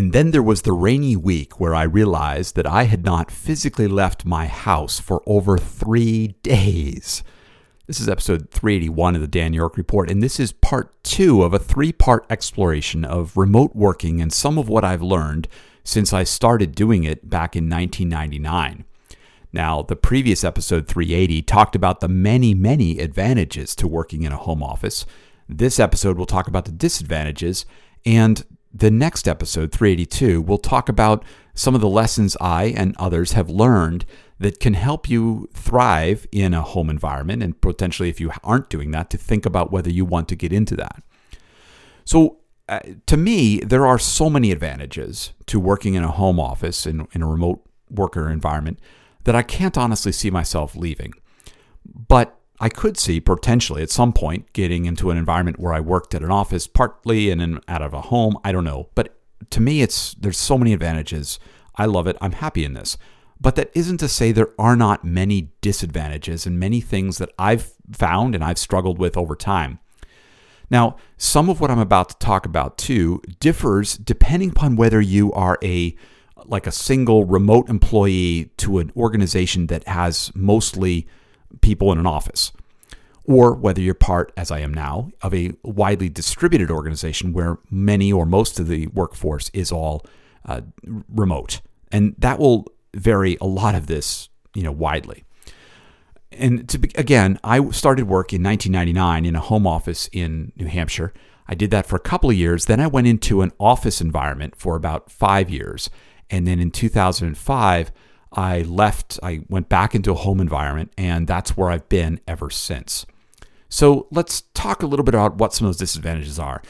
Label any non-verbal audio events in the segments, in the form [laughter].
And then there was the rainy week where I realized that I had not physically left my house for over three days. This is episode 381 of the Dan York Report, and this is part two of a three part exploration of remote working and some of what I've learned since I started doing it back in 1999. Now, the previous episode 380 talked about the many, many advantages to working in a home office. This episode will talk about the disadvantages, and the next episode, 382, we'll talk about some of the lessons I and others have learned that can help you thrive in a home environment. And potentially, if you aren't doing that, to think about whether you want to get into that. So, uh, to me, there are so many advantages to working in a home office in, in a remote worker environment that I can't honestly see myself leaving. But I could see potentially at some point getting into an environment where I worked at an office partly and then out of a home. I don't know. But to me, it's there's so many advantages. I love it. I'm happy in this. But that isn't to say there are not many disadvantages and many things that I've found and I've struggled with over time. Now, some of what I'm about to talk about too differs depending upon whether you are a like a single remote employee to an organization that has mostly people in an office, or whether you're part, as I am now, of a widely distributed organization where many or most of the workforce is all uh, remote, and that will vary a lot of this, you know, widely. And to be, again, I started work in 1999 in a home office in New Hampshire. I did that for a couple of years. Then I went into an office environment for about five years. And then in 2005, I left, I went back into a home environment, and that's where I've been ever since. So let's talk a little bit about what some of those disadvantages are.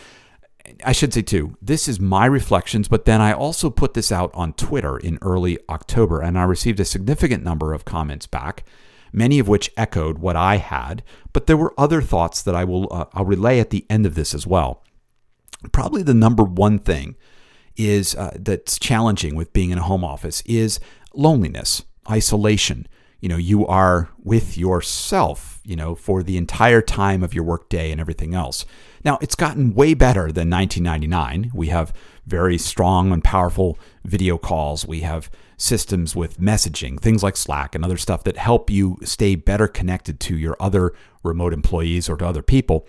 I should say, too, this is my reflections, but then I also put this out on Twitter in early October, and I received a significant number of comments back, many of which echoed what I had, but there were other thoughts that I will uh, I'll relay at the end of this as well. Probably the number one thing is uh, that's challenging with being in a home office is loneliness, isolation. You know, you are with yourself, you know, for the entire time of your workday and everything else. Now, it's gotten way better than 1999. We have very strong and powerful video calls. We have systems with messaging, things like Slack and other stuff that help you stay better connected to your other remote employees or to other people.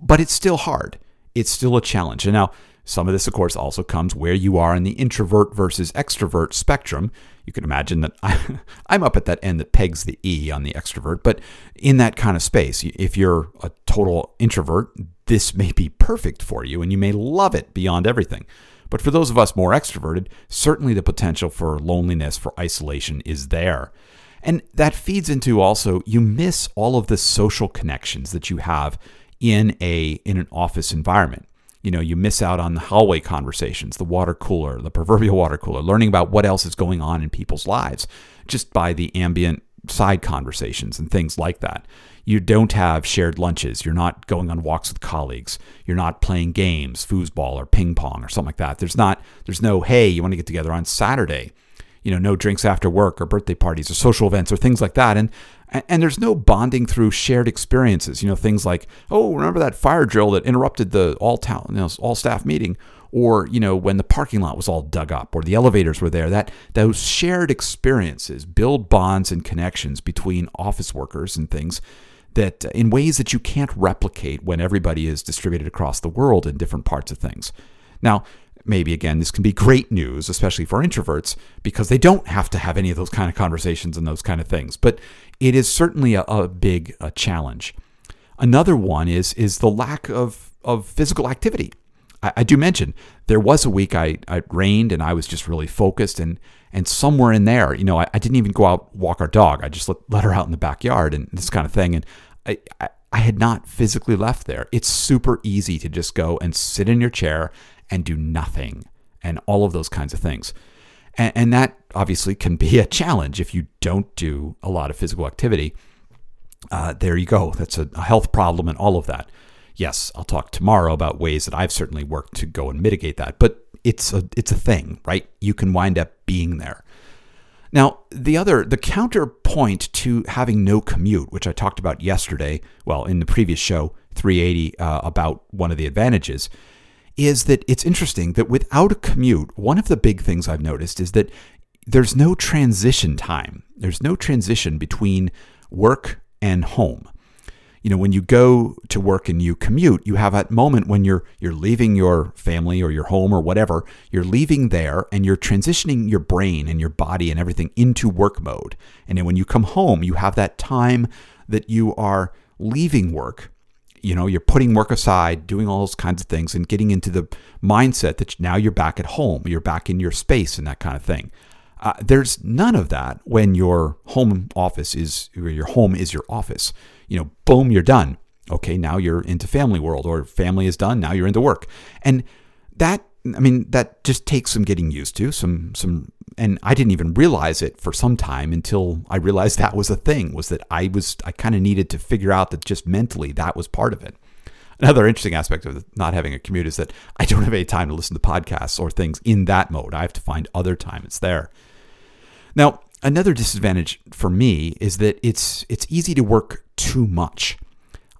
But it's still hard. It's still a challenge. And now, some of this, of course, also comes where you are in the introvert versus extrovert spectrum. You can imagine that [laughs] I, am up at that end that pegs the E on the extrovert, but in that kind of space, if you're a total introvert, this may be perfect for you and you may love it beyond everything. But for those of us more extroverted, certainly the potential for loneliness, for isolation is there. And that feeds into also you miss all of the social connections that you have in a in an office environment you know, you miss out on the hallway conversations, the water cooler, the proverbial water cooler, learning about what else is going on in people's lives just by the ambient side conversations and things like that. You don't have shared lunches. You're not going on walks with colleagues. You're not playing games, foosball or ping pong or something like that. There's not there's no, hey, you want to get together on Saturday. You know, no drinks after work or birthday parties or social events or things like that. And and there's no bonding through shared experiences. You know, things like, oh, remember that fire drill that interrupted the all town, you know, all staff meeting, or you know, when the parking lot was all dug up, or the elevators were there. That those shared experiences build bonds and connections between office workers and things that uh, in ways that you can't replicate when everybody is distributed across the world in different parts of things. Now, maybe again, this can be great news, especially for introverts, because they don't have to have any of those kind of conversations and those kind of things. But it is certainly a, a big a challenge. Another one is is the lack of, of physical activity. I, I do mention there was a week I, I rained and I was just really focused and and somewhere in there, you know, I, I didn't even go out walk our dog. I just let, let her out in the backyard and this kind of thing. And I, I I had not physically left there. It's super easy to just go and sit in your chair and do nothing and all of those kinds of things. And, and that obviously can be a challenge if you don't do a lot of physical activity. Uh, there you go. That's a, a health problem and all of that. Yes, I'll talk tomorrow about ways that I've certainly worked to go and mitigate that. But it's a it's a thing, right? You can wind up being there. Now, the other, the counterpoint to having no commute, which I talked about yesterday, well, in the previous show, 380, uh, about one of the advantages, is that it's interesting that without a commute, one of the big things I've noticed is that there's no transition time. There's no transition between work and home. You know, when you go to work and you commute, you have that moment when you're you're leaving your family or your home or whatever. You're leaving there and you're transitioning your brain and your body and everything into work mode. And then when you come home, you have that time that you are leaving work you know you're putting work aside doing all those kinds of things and getting into the mindset that now you're back at home you're back in your space and that kind of thing. Uh, there's none of that when your home office is your home is your office. You know boom you're done. Okay now you're into family world or family is done now you're into work. And that i mean that just takes some getting used to some some and I didn't even realize it for some time until I realized that was a thing was that I was I kind of needed to figure out that just mentally that was part of it. Another interesting aspect of not having a commute is that I don't have any time to listen to podcasts or things in that mode. I have to find other time it's there. Now, another disadvantage for me is that it's it's easy to work too much.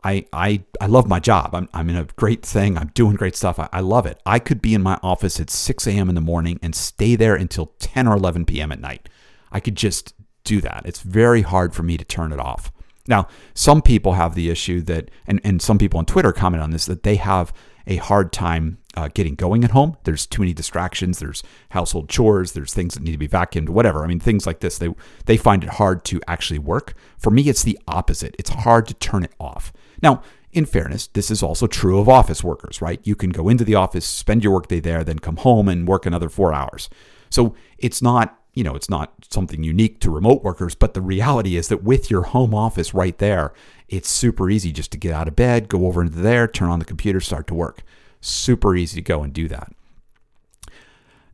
I, I, I love my job. I'm, I'm in a great thing. I'm doing great stuff. I, I love it. I could be in my office at 6 a.m. in the morning and stay there until 10 or 11 p.m. at night. I could just do that. It's very hard for me to turn it off. Now, some people have the issue that, and, and some people on Twitter comment on this, that they have a hard time uh, getting going at home. There's too many distractions. There's household chores. There's things that need to be vacuumed. Whatever. I mean, things like this. They they find it hard to actually work. For me, it's the opposite. It's hard to turn it off. Now, in fairness, this is also true of office workers, right? You can go into the office, spend your workday there, then come home and work another four hours. So it's not, you know, it's not something unique to remote workers, but the reality is that with your home office right there, it's super easy just to get out of bed, go over into there, turn on the computer, start to work. Super easy to go and do that.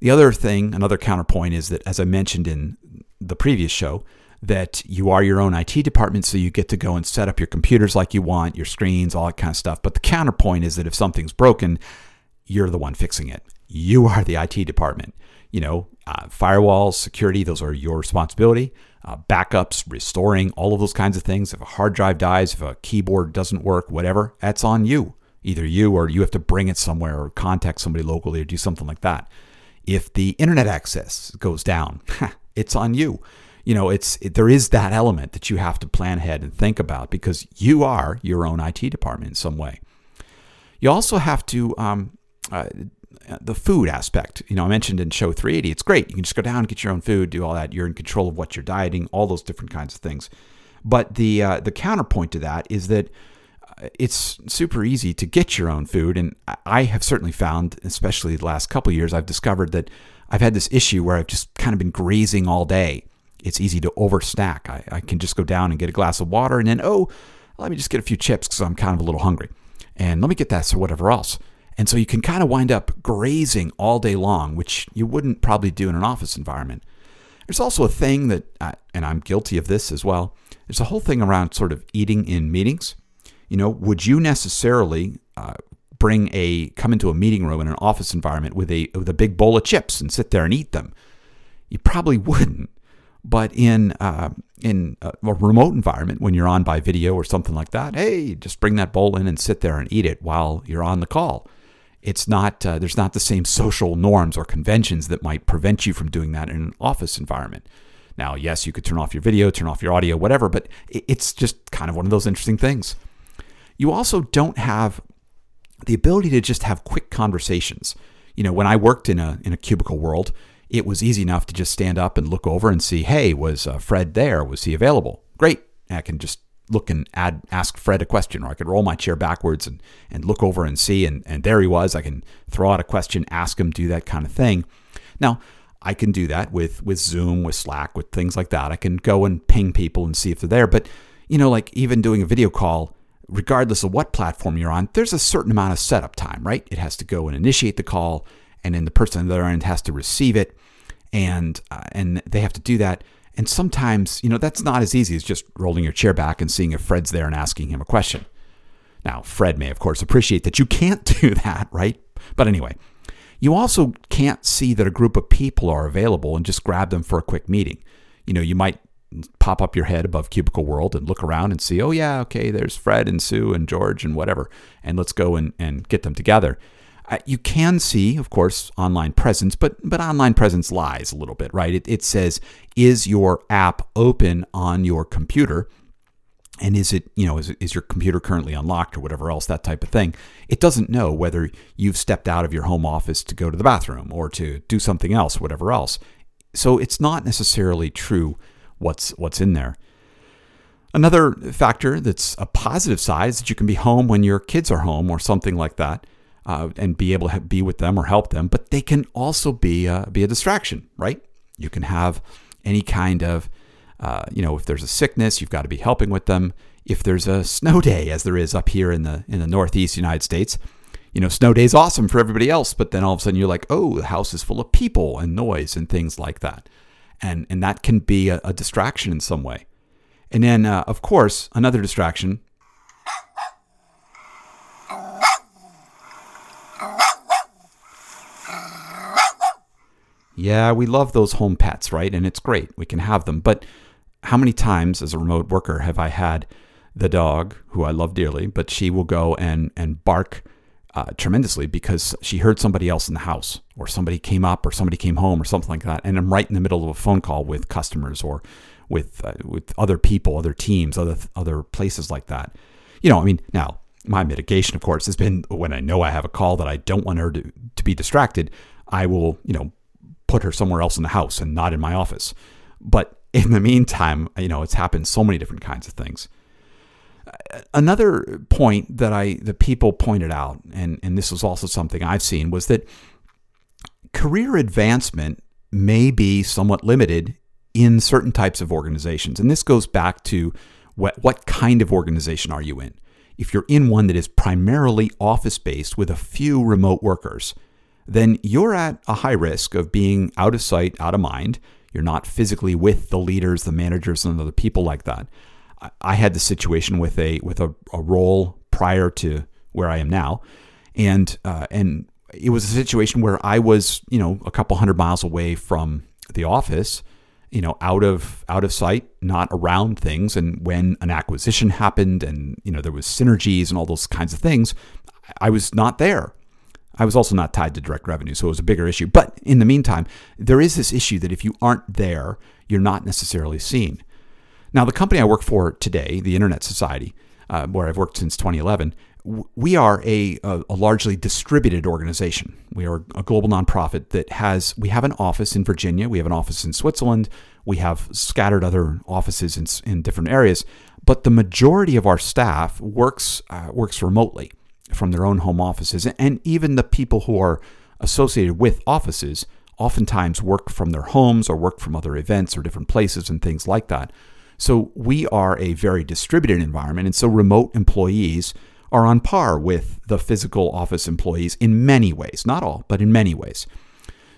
The other thing, another counterpoint is that, as I mentioned in the previous show, that you are your own IT department, so you get to go and set up your computers like you want, your screens, all that kind of stuff. But the counterpoint is that if something's broken, you're the one fixing it. You are the IT department. You know, uh, firewalls, security, those are your responsibility. Uh, backups, restoring, all of those kinds of things. If a hard drive dies, if a keyboard doesn't work, whatever, that's on you. Either you or you have to bring it somewhere or contact somebody locally or do something like that. If the internet access goes down, [laughs] it's on you you know, it's it, there is that element that you have to plan ahead and think about because you are your own IT department in some way. You also have to um, uh, the food aspect. You know, I mentioned in show 380, it's great. You can just go down, get your own food, do all that. You're in control of what you're dieting, all those different kinds of things. But the uh, the counterpoint to that is that it's super easy to get your own food, and I have certainly found, especially the last couple years, I've discovered that I've had this issue where I've just kind of been grazing all day it's easy to overstack. I, I can just go down and get a glass of water and then, oh, let me just get a few chips because I'm kind of a little hungry. And let me get that or whatever else. And so you can kind of wind up grazing all day long, which you wouldn't probably do in an office environment. There's also a thing that, uh, and I'm guilty of this as well, there's a whole thing around sort of eating in meetings. You know, would you necessarily uh, bring a, come into a meeting room in an office environment with a, with a big bowl of chips and sit there and eat them? You probably wouldn't. But in uh, in a remote environment, when you're on by video or something like that, hey, just bring that bowl in and sit there and eat it while you're on the call. It's not uh, there's not the same social norms or conventions that might prevent you from doing that in an office environment. Now, yes, you could turn off your video, turn off your audio, whatever, but it's just kind of one of those interesting things. You also don't have the ability to just have quick conversations. You know, when I worked in a in a cubicle world, it was easy enough to just stand up and look over and see, hey, was uh, Fred there? Was he available? Great. I can just look and add, ask Fred a question, or I could roll my chair backwards and, and look over and see, and, and there he was. I can throw out a question, ask him, do that kind of thing. Now, I can do that with, with Zoom, with Slack, with things like that. I can go and ping people and see if they're there. But, you know, like even doing a video call, regardless of what platform you're on, there's a certain amount of setup time, right? It has to go and initiate the call and then the person on the other end has to receive it, and uh, and they have to do that. And sometimes, you know, that's not as easy as just rolling your chair back and seeing if Fred's there and asking him a question. Now, Fred may, of course, appreciate that you can't [laughs] do that, right? But anyway, you also can't see that a group of people are available and just grab them for a quick meeting. You know, you might pop up your head above Cubicle World and look around and see, oh, yeah, okay, there's Fred and Sue and George and whatever, and let's go and, and get them together. Uh, you can see, of course, online presence, but but online presence lies a little bit, right? It, it says, is your app open on your computer? and is it you know is, is your computer currently unlocked or whatever else that type of thing it doesn't know whether you've stepped out of your home office to go to the bathroom or to do something else whatever else so it's not necessarily true what's what's in there. Another factor that's a positive side is that you can be home when your kids are home or something like that uh, and be able to be with them or help them but they can also be a, be a distraction right? You can have any kind of uh, you know, if there's a sickness, you've got to be helping with them. If there's a snow day, as there is up here in the in the Northeast United States, you know, snow day is awesome for everybody else, but then all of a sudden you're like, oh, the house is full of people and noise and things like that, and and that can be a, a distraction in some way. And then, uh, of course, another distraction. Yeah, we love those home pets, right? And it's great. We can have them. But how many times as a remote worker have I had the dog, who I love dearly, but she will go and, and bark uh, tremendously because she heard somebody else in the house or somebody came up or somebody came home or something like that. And I'm right in the middle of a phone call with customers or with, uh, with other people, other teams, other, other places like that. You know, I mean, now my mitigation, of course, has been when I know I have a call that I don't want her to, to be distracted, I will, you know, put her somewhere else in the house and not in my office. But in the meantime, you know, it's happened so many different kinds of things. Another point that I that people pointed out, and, and this was also something I've seen, was that career advancement may be somewhat limited in certain types of organizations. And this goes back to what, what kind of organization are you in? If you're in one that is primarily office based with a few remote workers, then you're at a high risk of being out of sight, out of mind. You're not physically with the leaders, the managers, and other people like that. I had the situation with a with a, a role prior to where I am now, and uh, and it was a situation where I was you know a couple hundred miles away from the office, you know out of out of sight, not around things. And when an acquisition happened, and you know there was synergies and all those kinds of things, I was not there. I was also not tied to direct revenue, so it was a bigger issue. But in the meantime, there is this issue that if you aren't there, you're not necessarily seen. Now, the company I work for today, the Internet Society, uh, where I've worked since 2011, we are a, a, largely distributed organization. We are a global nonprofit that has, we have an office in Virginia, we have an office in Switzerland, we have scattered other offices in, in different areas, but the majority of our staff works, uh, works remotely from their own home offices. And even the people who are associated with offices oftentimes work from their homes or work from other events or different places and things like that. So we are a very distributed environment. And so remote employees are on par with the physical office employees in many ways, not all, but in many ways.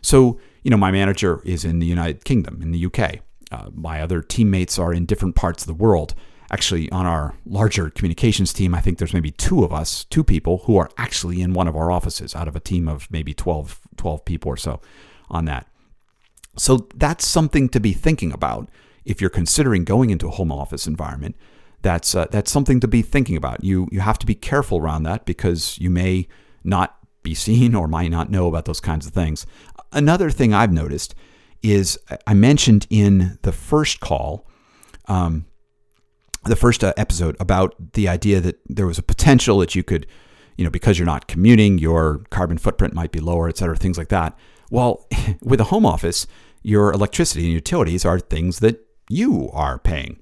So, you know, my manager is in the United Kingdom, in the UK. Uh, my other teammates are in different parts of the world actually on our larger communications team, I think there's maybe two of us, two people who are actually in one of our offices out of a team of maybe 12, 12 people or so on that. So that's something to be thinking about if you're considering going into a home office environment. That's uh, that's something to be thinking about. You you have to be careful around that because you may not be seen or might not know about those kinds of things. Another thing I've noticed is I mentioned in the first call um, the first uh, episode about the idea that there was a potential that you could, you know, because you're not commuting, your carbon footprint might be lower, et cetera, things like that. Well, [laughs] with a home office, your electricity and utilities are things that you are paying.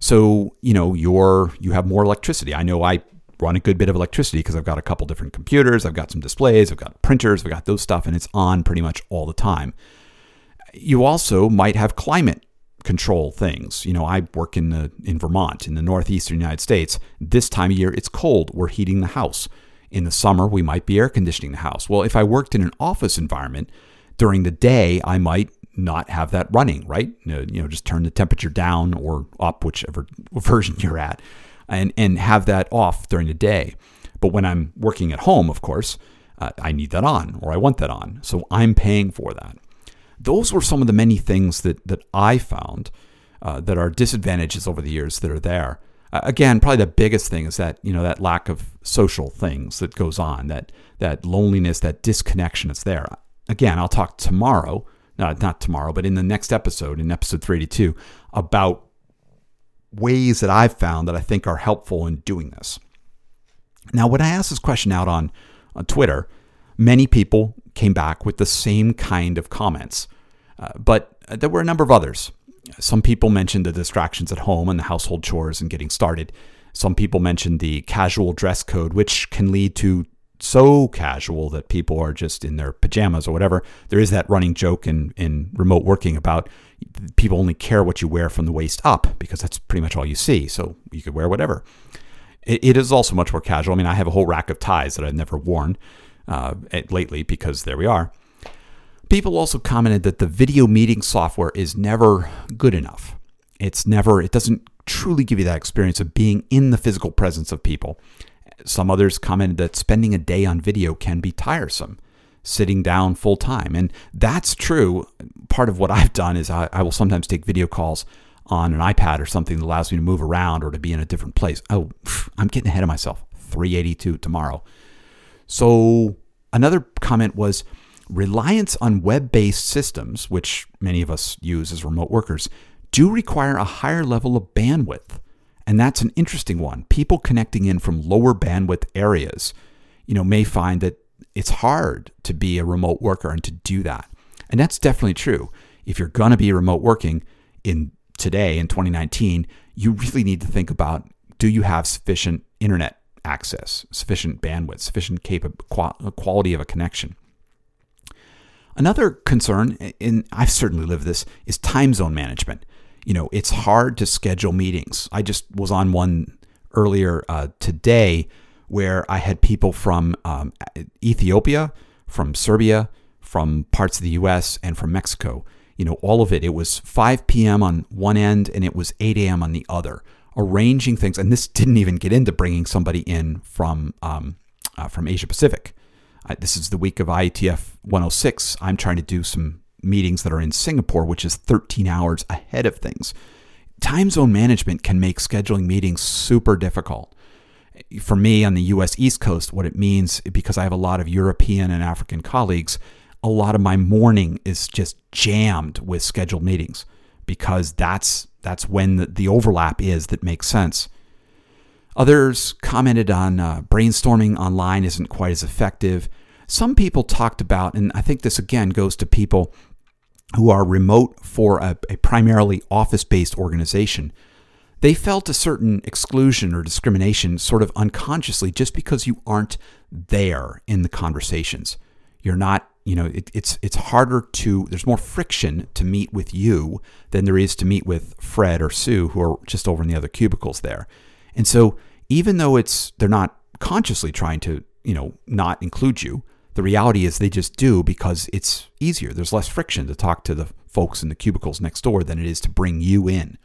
So, you know, you're, you have more electricity. I know I run a good bit of electricity because I've got a couple different computers, I've got some displays, I've got printers, I've got those stuff, and it's on pretty much all the time. You also might have climate control things. You know, I work in the in Vermont, in the northeastern United States. This time of year, it's cold. We're heating the house. In the summer, we might be air conditioning the house. Well, if I worked in an office environment during the day, I might not have that running, right? You know, just turn the temperature down or up, whichever [laughs] version you're at, and and have that off during the day. But when I'm working at home, of course, uh, I need that on or I want that on. So I'm paying for that those were some of the many things that that I found uh, that are disadvantages over the years that are there. Uh, again, probably the biggest thing is that you know that lack of social things that goes on, that that loneliness, that disconnection is there. Again, I'll talk tomorrow, uh, not tomorrow, but in the next episode, in episode 382, about ways that I've found that I think are helpful in doing this. Now, when I asked this question out on, on Twitter, many people came back with the same kind of comments, uh, but there were a number of others. Some people mentioned the distractions at home and the household chores and getting started. Some people mentioned the casual dress code, which can lead to so casual that people are just in their pajamas or whatever. There is that running joke in, in remote working about people only care what you wear from the waist up because that's pretty much all you see. So you could wear whatever. it, it is also much more casual. I mean, I have a whole rack of ties that I've never worn uh, lately because there we are. People also commented that the video meeting software is never good enough. It's never, it doesn't truly give you that experience of being in the physical presence of people. Some others commented that spending a day on video can be tiresome, sitting down full time. And that's true. Part of what I've done is I, I will sometimes take video calls on an iPad or something that allows me to move around or to be in a different place. Oh, [sighs] I'm getting ahead of myself. 382 tomorrow. So another comment was reliance on web based systems, which many of us use as remote workers, do require a higher level of bandwidth. And that's an interesting one. People connecting in from lower bandwidth areas, you know, may find that it's hard to be a remote worker and to do that. And that's definitely true. If you're going to be remote working in today in 2019, you really need to think about do you have sufficient internet access, sufficient bandwidth, sufficient cap- quality of a connection. Another concern, and I've certainly lived this, is time zone management. You know, it's hard to schedule meetings. I just was on one earlier uh, today where I had people from um, Ethiopia, from Serbia, from parts of the US, and from Mexico. You know, all of it. It was 5 p.m. on one end and it was 8 a.m. on the other. Arranging things, and this didn't even get into bringing somebody in from um, uh, from Asia Pacific this is the week of IETF 106. I'm trying to do some meetings that are in Singapore, which is 13 hours ahead of things. Time zone management can make scheduling meetings super difficult. For me on the US East Coast, what it means, because I have a lot of European and African colleagues, a lot of my morning is just jammed with scheduled meetings because that's that's when the, the overlap is that makes sense. Others commented on uh, brainstorming online isn't quite as effective. Some people talked about, and I think this again goes to people who are remote for a, a primarily office based organization. They felt a certain exclusion or discrimination sort of unconsciously just because you aren't there in the conversations. You're not, you know, it, it's it's harder to there's more friction to meet with you than there is to meet with Fred or Sue who are just over in the other cubicles there. And so even though it's they're not consciously trying to, you know, not include you, the reality is they just do because it's easier. There's less friction to talk to the folks in the cubicles next door than it is to bring you in.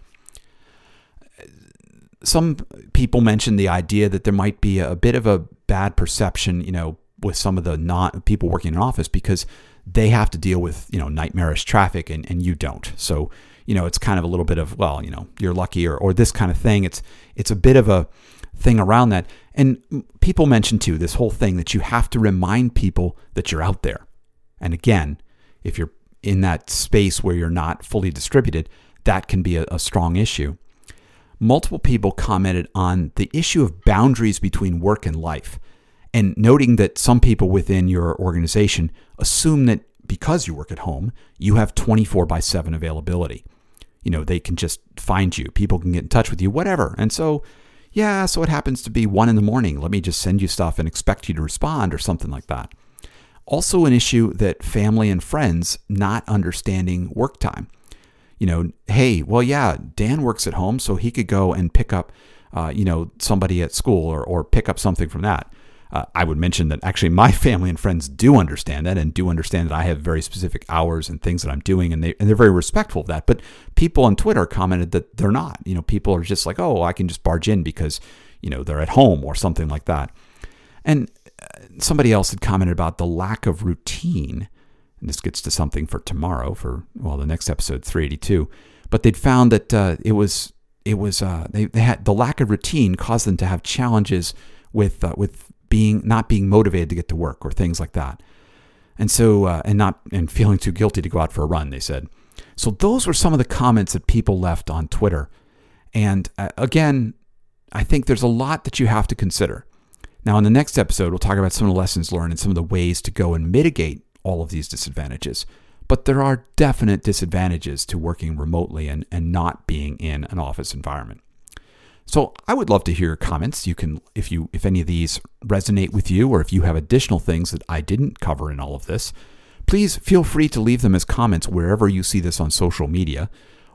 Some people mentioned the idea that there might be a bit of a bad perception, you know, with some of the not people working in office because they have to deal with, you know, nightmarish traffic and, and you don't. So you know, it's kind of a little bit of, well, you know, you're lucky or, or this kind of thing. It's, it's a bit of a thing around that. And people mention too, this whole thing that you have to remind people that you're out there. And again, if you're in that space where you're not fully distributed, that can be a, a strong issue. Multiple people commented on the issue of boundaries between work and life and noting that some people within your organization assume that because you work at home, you have 24 by 7 availability you know, they can just find you. People can get in touch with you, whatever. And so, yeah, so it happens to be one in the morning. Let me just send you stuff and expect you to respond or something like that. Also, an issue that family and friends not understanding work time. You know, hey, well, yeah, Dan works at home, so he could go and pick up, uh, you know, somebody at school or, or pick up something from that. Uh, I would mention that actually my [laughs] family and friends do understand that and do understand that I have very specific hours and things that I'm doing, and they and they're very respectful of that. But people on Twitter commented that they're not. You know, people are just like, oh, I can just barge in because you know they're at home or something like that. And uh, somebody else had commented about the lack of routine. And this gets to something for tomorrow, for well, the next episode, 382. But they'd found that uh, it was it was uh, they, they had the lack of routine caused them to have challenges with uh, with being not being motivated to get to work or things like that, and so uh, and not and feeling too guilty to go out for a run. They said. So those were some of the comments that people left on Twitter, and uh, again, I think there's a lot that you have to consider. Now, in the next episode, we'll talk about some of the lessons learned and some of the ways to go and mitigate all of these disadvantages. But there are definite disadvantages to working remotely and, and not being in an office environment. So I would love to hear your comments. You can if you if any of these resonate with you or if you have additional things that I didn't cover in all of this, please feel free to leave them as comments wherever you see this on social media.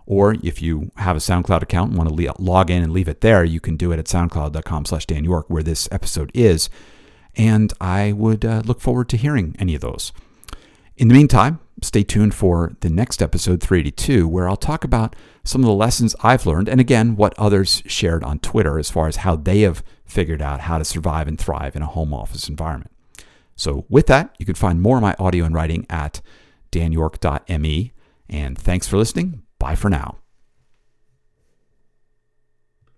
Or if you have a SoundCloud account and want to log in and leave it there, you can do it at soundcloud.com slash Dan York, where this episode is. And I would uh, look forward to hearing any of those. In the meantime, stay tuned for the next episode 382, where I'll talk about some of the lessons I've learned and again, what others shared on Twitter as far as how they have figured out how to survive and thrive in a home office environment. So, with that, you can find more of my audio and writing at danyork.me. And thanks for listening. Bye for now.